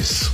The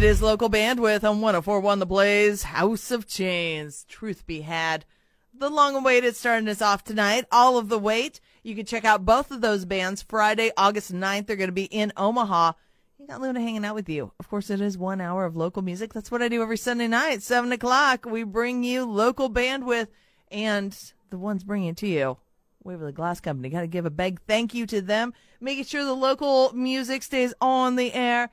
It is local bandwidth on 1041 The Blaze, House of Chains. Truth be had. The long awaited starting us off tonight. All of the weight. You can check out both of those bands Friday, August 9th. They're going to be in Omaha. You got Luna hanging out with you. Of course, it is one hour of local music. That's what I do every Sunday night, 7 o'clock. We bring you local bandwidth and the ones bringing it to you. Waverly Glass Company. Got to give a big thank you to them, making sure the local music stays on the air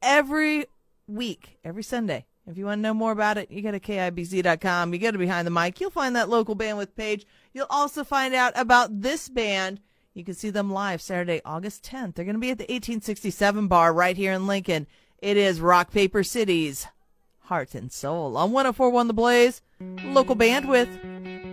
every week, every Sunday. If you want to know more about it, you go to KIBZ.com. You go to Behind the Mic. You'll find that local bandwidth page. You'll also find out about this band. You can see them live Saturday, August 10th. They're going to be at the 1867 bar right here in Lincoln. It is Rock Paper Cities, Heart and Soul on 1041 The Blaze, local bandwidth.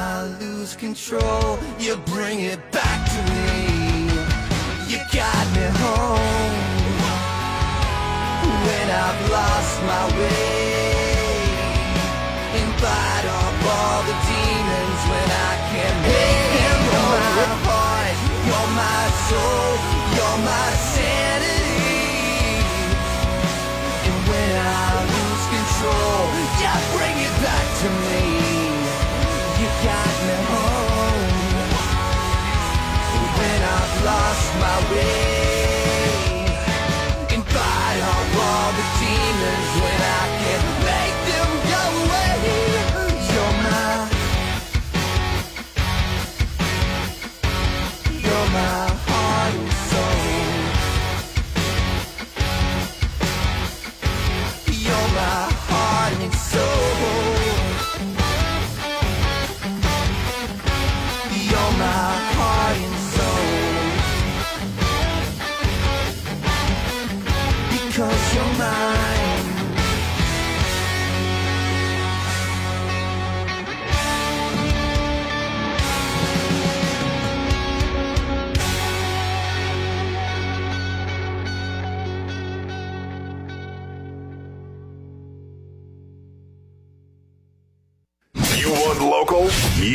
I lose control, you bring it back to me. You got me home. When I've lost my way, fight off all the demons when I can't make them. You're my heart, you're my soul,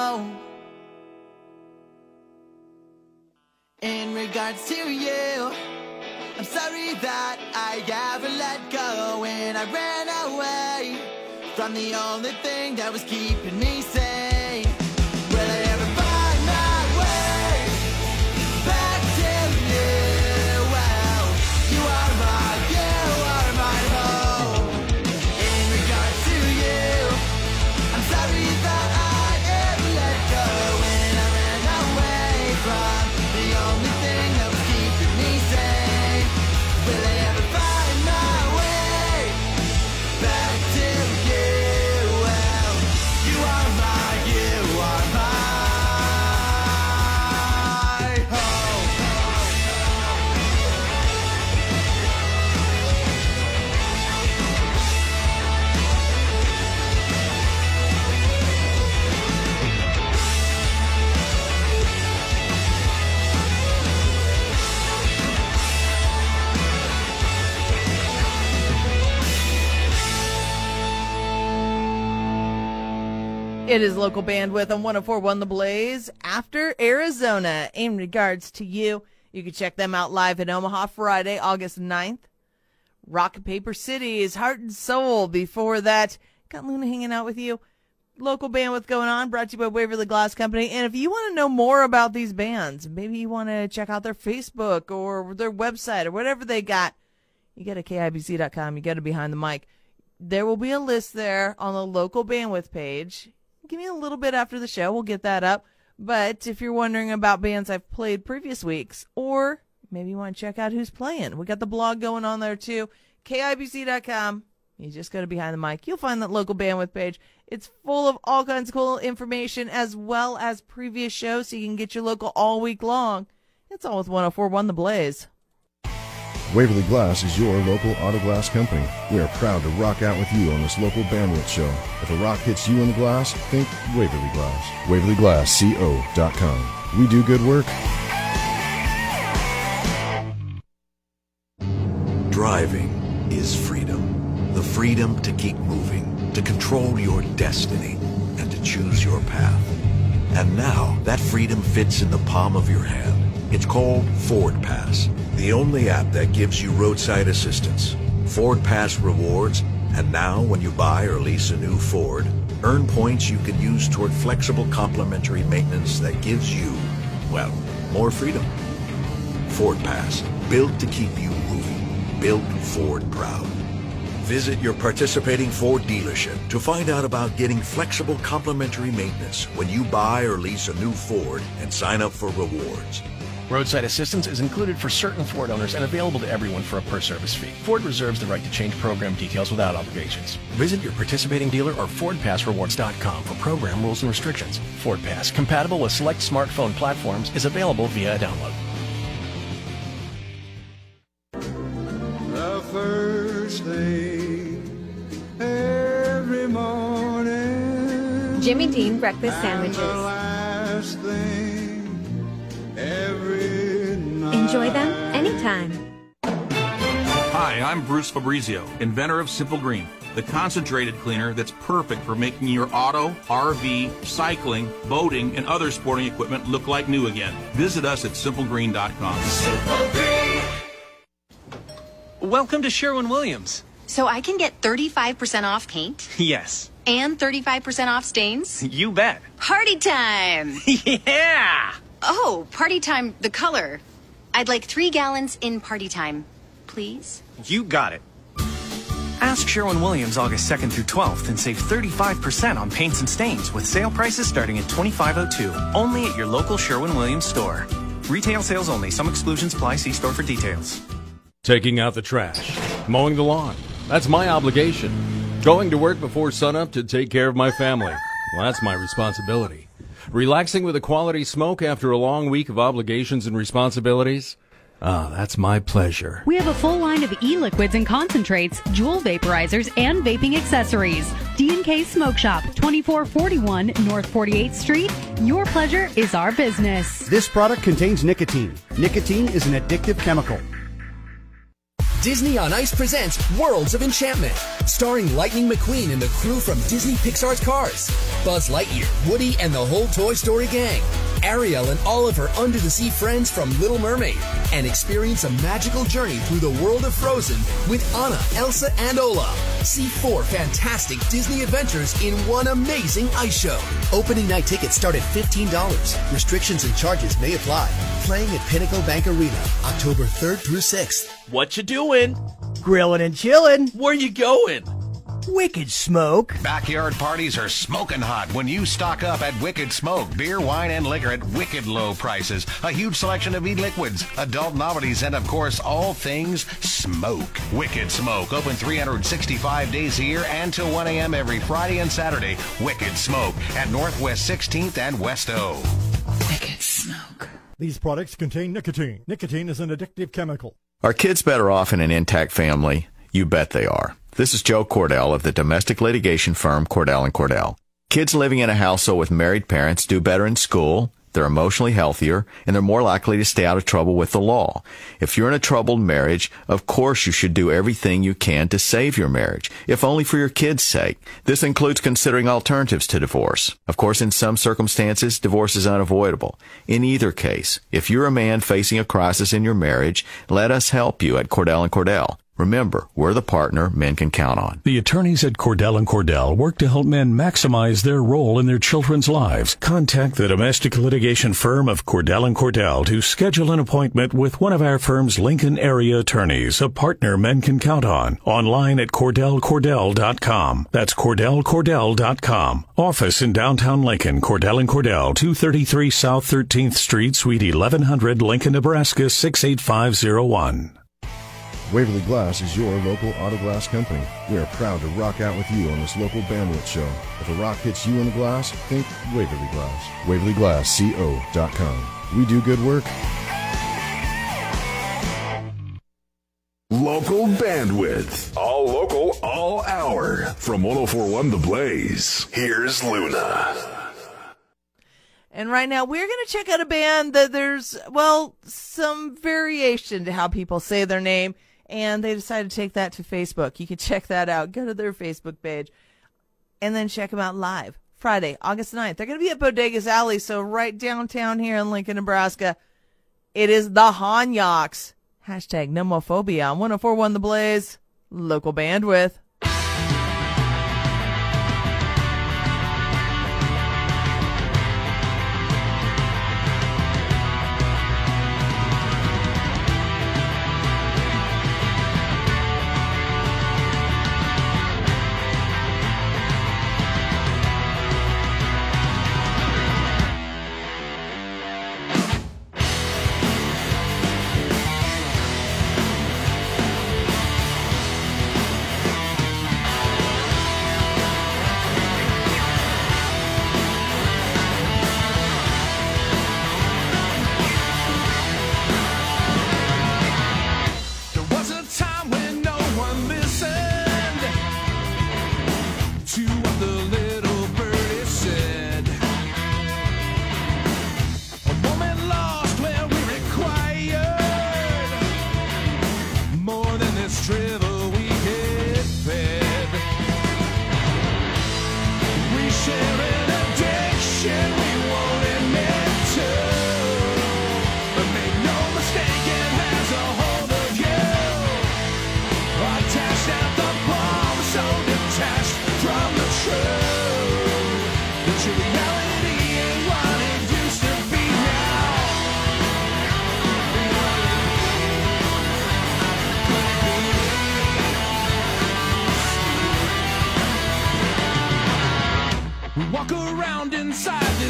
Home. In regards to you, I'm sorry that I ever let go and I ran away from the only thing that was keeping me sane. It is local bandwidth on 1041 The Blaze after Arizona. In regards to you, you can check them out live in Omaha Friday, August 9th. Rock and Paper City is Heart and Soul. Before that, got Luna hanging out with you. Local bandwidth going on, brought to you by Waverly Glass Company. And if you want to know more about these bands, maybe you want to check out their Facebook or their website or whatever they got, you go to KIBZ.com, you go to Behind the Mic. There will be a list there on the local bandwidth page. Give me a little bit after the show, we'll get that up. But if you're wondering about bands I've played previous weeks, or maybe you want to check out who's playing, we got the blog going on there too. KIBZ.com. You just go to Behind the Mic. You'll find that local bandwidth page. It's full of all kinds of cool information as well as previous shows so you can get your local all week long. It's all with 1041 The Blaze. Waverly Glass is your local auto glass company. We are proud to rock out with you on this local bandwidth show. If a rock hits you in the glass, think Waverly Glass. WaverlyGlassCO.com. We do good work. Driving is freedom. The freedom to keep moving, to control your destiny, and to choose your path. And now that freedom fits in the palm of your hand. It's called Ford Pass, the only app that gives you roadside assistance, Ford Pass rewards, and now when you buy or lease a new Ford, earn points you can use toward flexible complimentary maintenance that gives you, well, more freedom. Ford Pass, built to keep you moving, built Ford proud. Visit your participating Ford dealership to find out about getting flexible complimentary maintenance when you buy or lease a new Ford and sign up for rewards. Roadside assistance is included for certain Ford owners and available to everyone for a per service fee. Ford reserves the right to change program details without obligations. Visit your participating dealer or FordPassRewards.com for program rules and restrictions. Ford Pass, compatible with select smartphone platforms, is available via a download. The first thing every morning. Jimmy Dean breakfast sandwiches. Them anytime. Hi, I'm Bruce Fabrizio, inventor of Simple Green, the concentrated cleaner that's perfect for making your auto, RV, cycling, boating, and other sporting equipment look like new again. Visit us at simplegreen.com. Welcome to Sherwin Williams. So I can get 35% off paint Yes, and 35% off stains? you bet. Party time! yeah! Oh, party time, the color. I'd like three gallons in party time, please. You got it. Ask Sherwin Williams August 2nd through 12th and save 35% on paints and stains with sale prices starting at $25.02. Only at your local Sherwin Williams store. Retail sales only. Some exclusions apply. See store for details. Taking out the trash, mowing the lawn. That's my obligation. Going to work before sunup to take care of my family. Well, that's my responsibility. Relaxing with a quality smoke after a long week of obligations and responsibilities. Ah, that's my pleasure. We have a full line of e-liquids and concentrates, Juul vaporizers, and vaping accessories. D&K Smoke Shop, 2441 North 48th Street. Your pleasure is our business. This product contains nicotine. Nicotine is an addictive chemical. Disney on Ice presents Worlds of Enchantment, starring Lightning McQueen and the crew from Disney Pixar's Cars, Buzz Lightyear, Woody, and the whole Toy Story gang, Ariel and all of her under the sea friends from Little Mermaid, and experience a magical journey through the world of Frozen with Anna, Elsa, and Olaf. See four fantastic Disney adventures in one amazing ice show. Opening night tickets start at $15. Restrictions and charges may apply. Playing at Pinnacle Bank Arena, October 3rd through 6th. What you doing? Grilling and chilling. Where you going? Wicked Smoke. Backyard parties are smoking hot when you stock up at Wicked Smoke. Beer, wine, and liquor at wicked low prices. A huge selection of e-liquids, adult novelties, and of course, all things smoke. Wicked Smoke, open 365 days a year and till 1 a.m. every Friday and Saturday. Wicked Smoke at Northwest 16th and West O. Wicked Smoke. These products contain nicotine. Nicotine is an addictive chemical. Are kids better off in an intact family? You bet they are. This is Joe Cordell of the domestic litigation firm Cordell and Cordell. Kids living in a household with married parents do better in school, they're emotionally healthier, and they're more likely to stay out of trouble with the law. If you're in a troubled marriage, of course you should do everything you can to save your marriage, if only for your kids' sake. This includes considering alternatives to divorce. Of course, in some circumstances, divorce is unavoidable. In either case, if you're a man facing a crisis in your marriage, let us help you at Cordell and Cordell. Remember, we're the partner men can count on. The attorneys at Cordell and Cordell work to help men maximize their role in their children's lives. Contact the domestic litigation firm of Cordell and Cordell to schedule an appointment with one of our firm's Lincoln area attorneys, a partner men can count on. Online at cordellcordell.com. That's cordellcordell.com. Office in downtown Lincoln, Cordell and Cordell, 233 South 13th Street, Suite 1100, Lincoln, Nebraska 68501. Waverly Glass is your local auto glass company. We are proud to rock out with you on this local bandwidth show. If a rock hits you in the glass, think Waverly Glass. WaverlyGlassCO.com. We do good work. Local bandwidth. All local, all hour. From 1041 The Blaze, here's Luna. And right now, we're going to check out a band that there's, well, some variation to how people say their name and they decided to take that to Facebook. You can check that out. Go to their Facebook page and then check them out live Friday, August 9th. They're going to be at Bodegas Alley, so right downtown here in Lincoln, Nebraska. It is the Honyaks. Hashtag nomophobia on 1041 The Blaze, local bandwidth.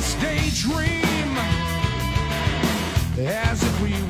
this daydream. As if we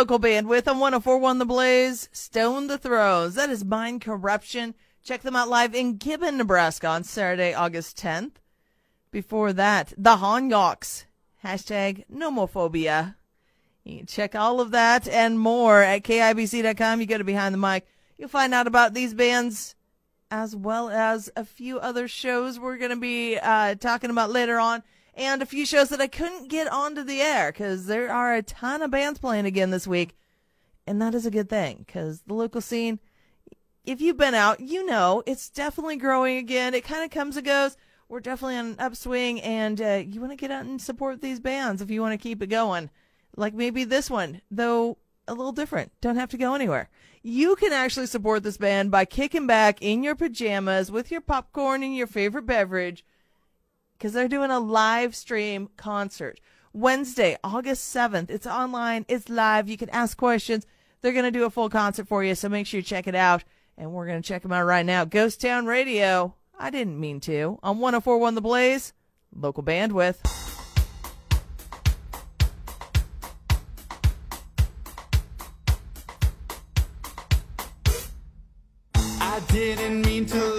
On 1041 The Blaze. Stone the Throws. That is Mind Corruption. Check them out live in Gibbon, Nebraska on Saturday, August 10th. Before that, the Honyaks. Hashtag nomophobia. You can check all of that and more at KIBZ.com. You go to Behind the Mic. You'll find out about these bands as well as a few other shows we're going to be uh, talking about later on and a few shows that I couldn't get onto the air because there are a ton of bands playing again this week. And that is a good thing because the local scene, if you've been out, you know it's definitely growing again. It kind of comes and goes. We're definitely on an upswing, and uh, you want to get out and support these bands if you want to keep it going. Like maybe this one, though a little different. Don't have to go anywhere. You can actually support this band by kicking back in your pajamas with your popcorn and your favorite beverage because they're doing a live stream concert Wednesday, August 7th. It's online, it's live. You can ask questions. They're going to do a full concert for you, so make sure you check it out. And we're going to check them out right now. Ghost Town Radio. I didn't mean to. On 1041 The Blaze, local bandwidth. I didn't mean to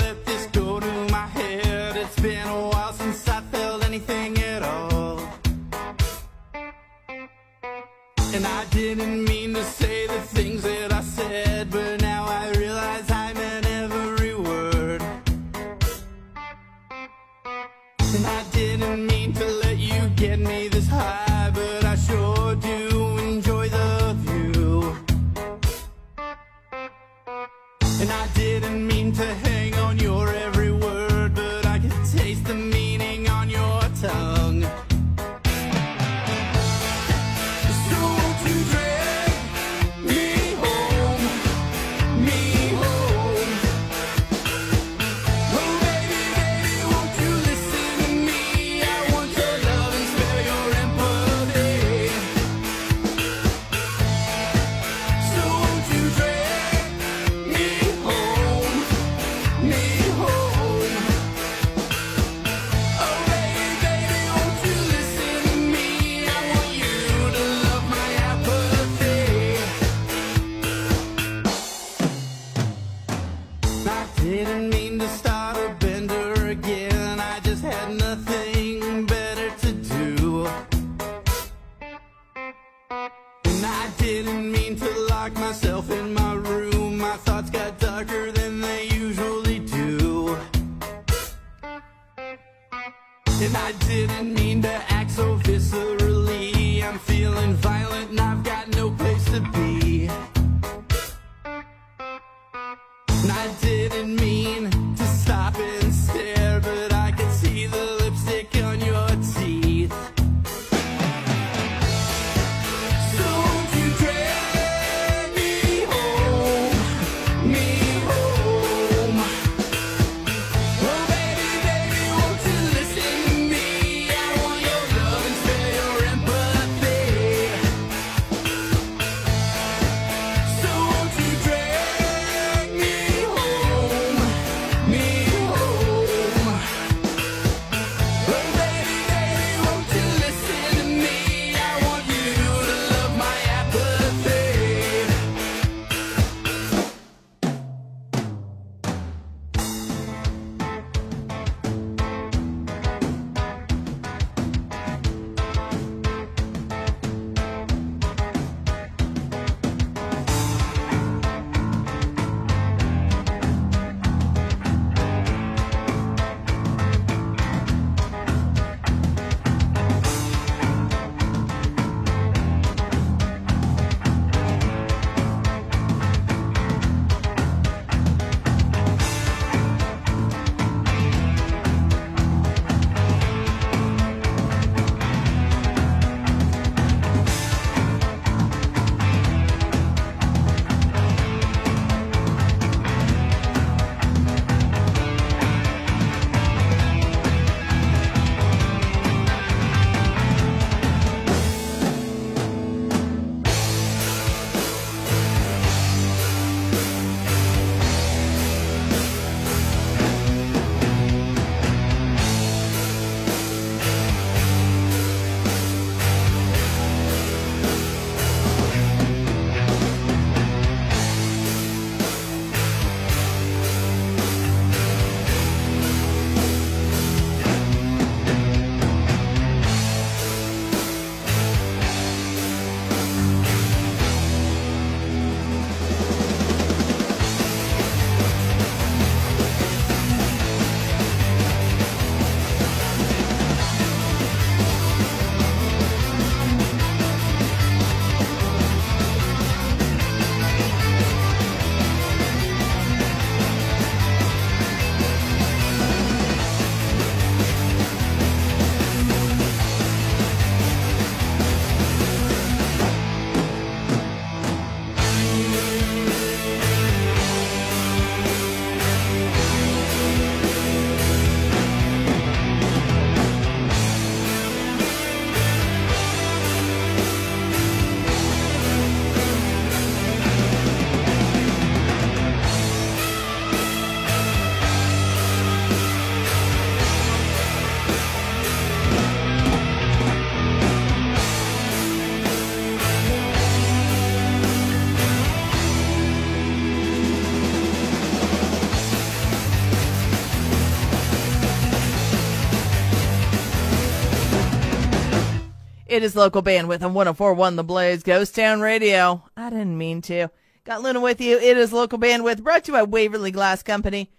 It is local bandwidth on 1041 The Blaze, Ghost Town Radio. I didn't mean to. Got Luna with you. It is local bandwidth brought to you by Waverly Glass Company.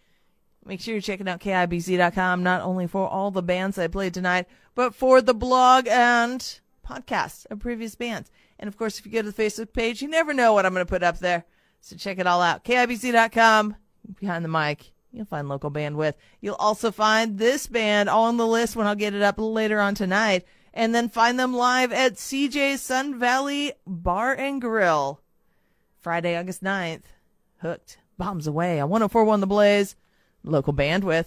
Make sure you're checking out KIBZ.com, not only for all the bands I played tonight, but for the blog and podcasts of previous bands. And of course, if you go to the Facebook page, you never know what I'm going to put up there. So check it all out. KIBZ.com, behind the mic. You'll find local bandwidth. You'll also find this band on the list when I'll get it up later on tonight and then find them live at CJ Sun Valley Bar and Grill. Friday, August 9th. Hooked. Bombs away on 1041 The Blaze, local bandwidth.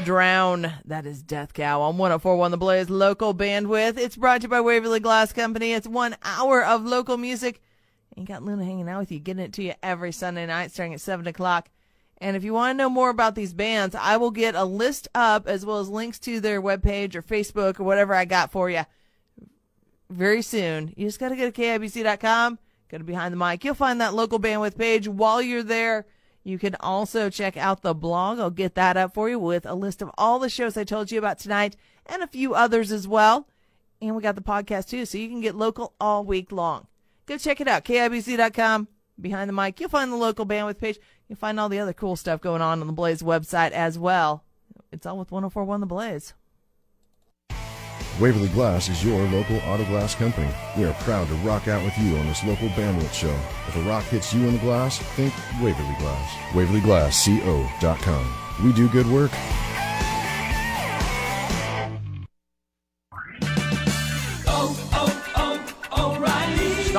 Drown. That is Death Cow on 1041 The Blaze local bandwidth. It's brought to you by Waverly Glass Company. It's one hour of local music. And you got Luna hanging out with you, getting it to you every Sunday night starting at 7 o'clock. And if you want to know more about these bands, I will get a list up as well as links to their webpage or Facebook or whatever I got for you very soon. You just got to go to KIBZ.com, go to Behind the Mic. You'll find that local bandwidth page. While you're there, you can also check out the blog. I'll get that up for you with a list of all the shows I told you about tonight and a few others as well. And we got the podcast too, so you can get local all week long. Go check it out, KIBZ.com, Behind the Mic. You'll find the local bandwidth page. You'll find all the other cool stuff going on on the Blaze website as well. It's all with 1041 The Blaze. Waverly Glass is your local auto glass company. We are proud to rock out with you on this local bandwidth show. If a rock hits you in the glass, think Waverly Glass. WaverlyGlassCO.com. We do good work.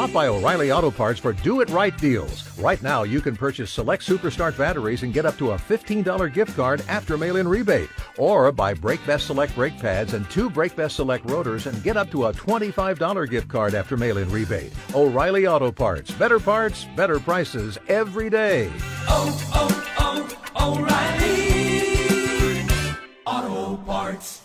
Stop by O'Reilly Auto Parts for Do It Right deals. Right now, you can purchase select Superstart batteries and get up to a $15 gift card after mail in rebate. Or buy Brake Best Select brake pads and two Brake Best Select rotors and get up to a $25 gift card after mail in rebate. O'Reilly Auto Parts. Better parts, better prices every day. oh, oh, oh O'Reilly Auto Parts.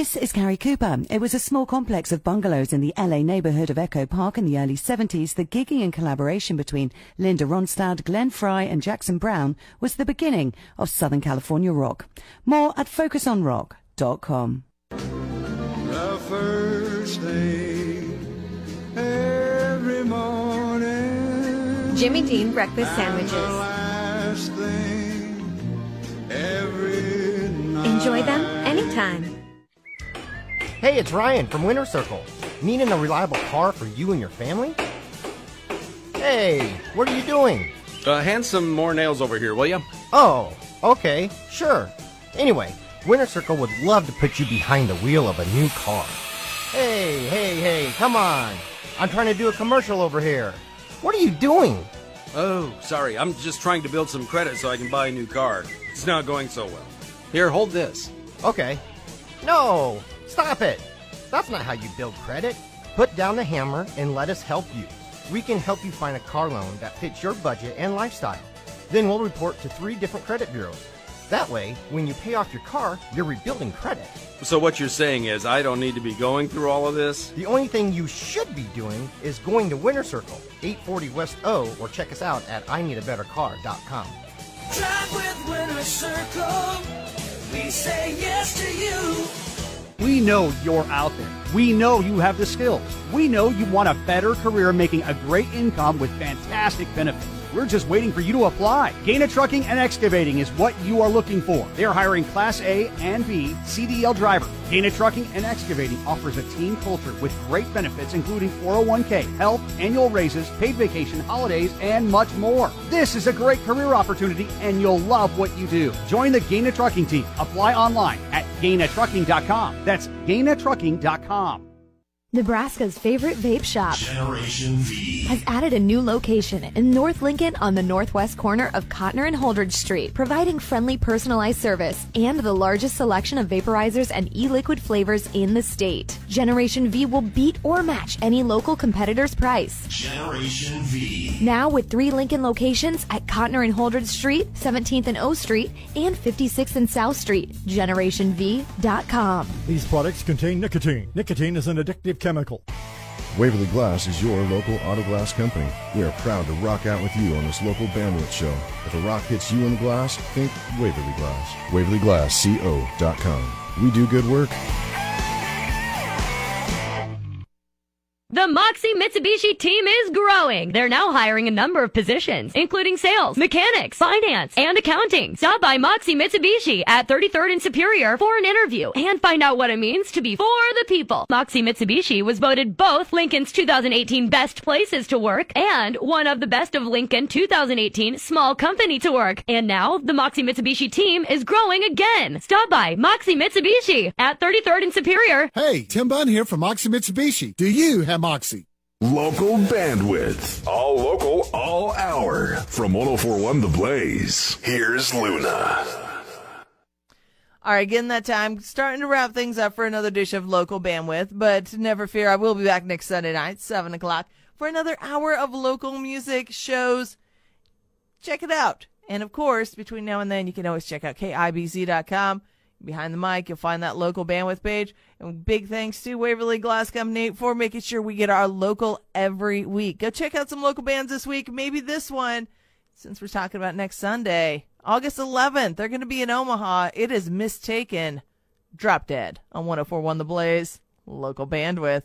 This is Carrie Cooper. It was a small complex of bungalows in the LA neighborhood of Echo Park in the early 70s. The gigging and collaboration between Linda Ronstadt, Glenn Frey, and Jackson Browne was the beginning of Southern California rock. More at focusonrock.com. The first thing every morning. Jimmy Dean breakfast sandwiches. Last thing every night. Enjoy them anytime. Hey, it's Ryan from Winter Circle. Needing a reliable car for you and your family? Hey, what are you doing? Uh, hand some more nails over here, will you? Oh, okay, sure. Anyway, Winter Circle would love to put you behind the wheel of a new car. Hey, hey, hey, come on. I'm trying to do a commercial over here. What are you doing? Oh, sorry. I'm just trying to build some credit so I can buy a new car. It's not going so well. Here, hold this. Okay. No, stop it. That's not how you build credit. Put down the hammer and let us help you. We can help you find a car loan that fits your budget and lifestyle. Then we'll report to three different credit bureaus. That way, when you pay off your car, you're rebuilding credit. So what you're saying is I don't need to be going through all of this? The only thing you should be doing is going to Winter Circle, 840 West O, or check us out at IneedABetterCar.com. Drive with Winter Circle. We say yes to you. We know you're out there. We know you have the skills. We know you want a better career making a great income with fantastic benefits. We're just waiting for you to apply. Gaina Trucking and Excavating is what you are looking for. They are hiring Class A and B CDL drivers. Gaina Trucking and Excavating offers a team culture with great benefits, including 401k, health, annual raises, paid vacation, holidays, and much more. This is a great career opportunity, and you'll love what you do. Join the Gaina Trucking team. Apply online at GainaTrucking.com. That's GainaTrucking.com. Nebraska's favorite vape shop Generation V. has added a new location in North Lincoln on the northwest corner of Cotner and Holdridge Street, providing friendly personalized service and the largest selection of vaporizers and e-liquid flavors in the state. Generation V will beat or match any local competitor's price. Generation V. Now with three Lincoln locations at Cotner and Holdridge Street, 17th and O Street, and 56th and South Street. GenerationV.com. These products contain nicotine. Nicotine is an addictive chemical. Waverly Glass is your local auto glass company. We are proud to rock out with you on this local bandwidth show. If a rock hits you in the glass, think Waverly Glass. WaverlyGlassCO.com. We do good work. The Moxie Mitsubishi team is growing. They're now hiring a number of positions, including sales, mechanics, finance, and accounting. Stop by Moxie Mitsubishi at 33rd and Superior for an interview and find out what it means to be for the people. Moxie Mitsubishi was voted both Lincoln's 2018 Best Places to Work and one of the Best of Lincoln 2018 Small Company to Work. And now the Moxie Mitsubishi team is growing again. Stop by Moxie Mitsubishi at 33rd and Superior. Hey, Tim Bunn here from Moxie Mitsubishi. Do you have Moxie? Local bandwidth. All local, all hour. From 1041 The Blaze, here's Luna. All right, getting that time. Starting to wrap things up for another dish of local bandwidth, but never fear, I will be back next Sunday night, 7 o'clock, for another hour of local music shows. Check it out. And of course, between now and then, you can always check out KIBZ.com. Behind the mic, you'll find that local bandwidth page. And big thanks to Waverly Glass Company for making sure we get our local every week. Go check out some local bands this week. Maybe this one, since we're talking about next Sunday, August 11th. They're going to be in Omaha. It is Mistaken. Drop Dead on 1041 The Blaze. Local bandwidth.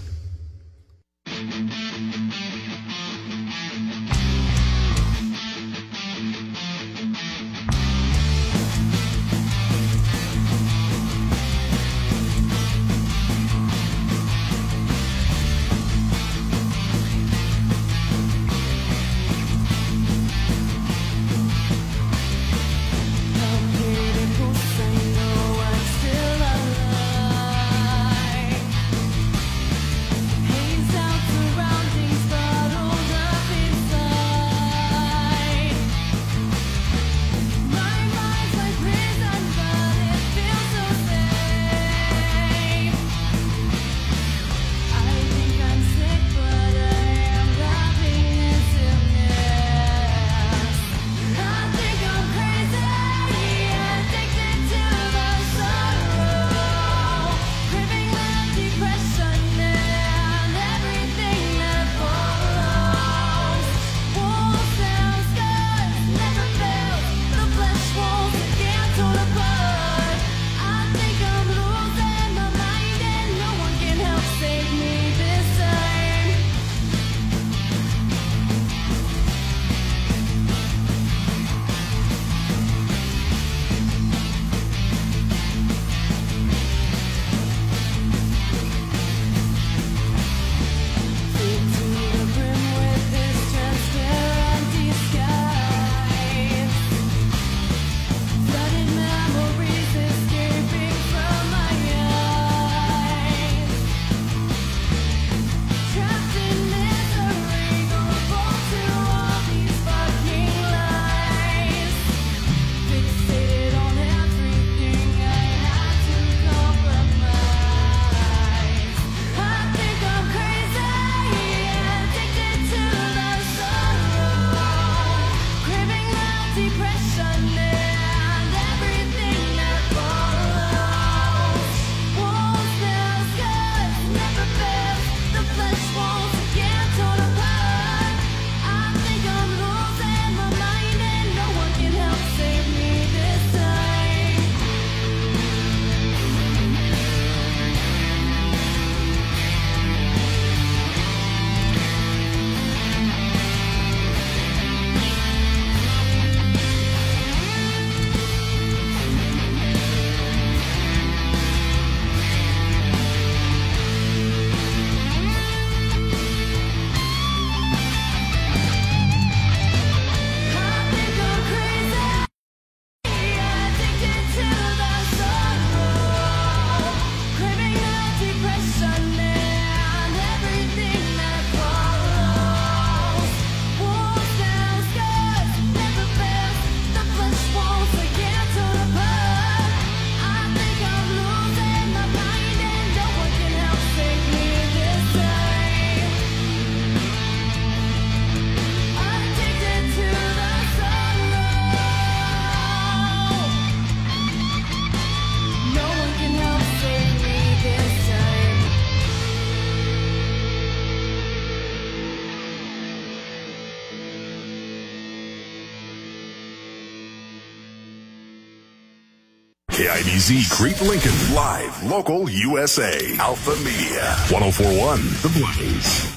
KIBZ Crete Lincoln. Live, local, USA. Alpha Media. 1041 The Blaze.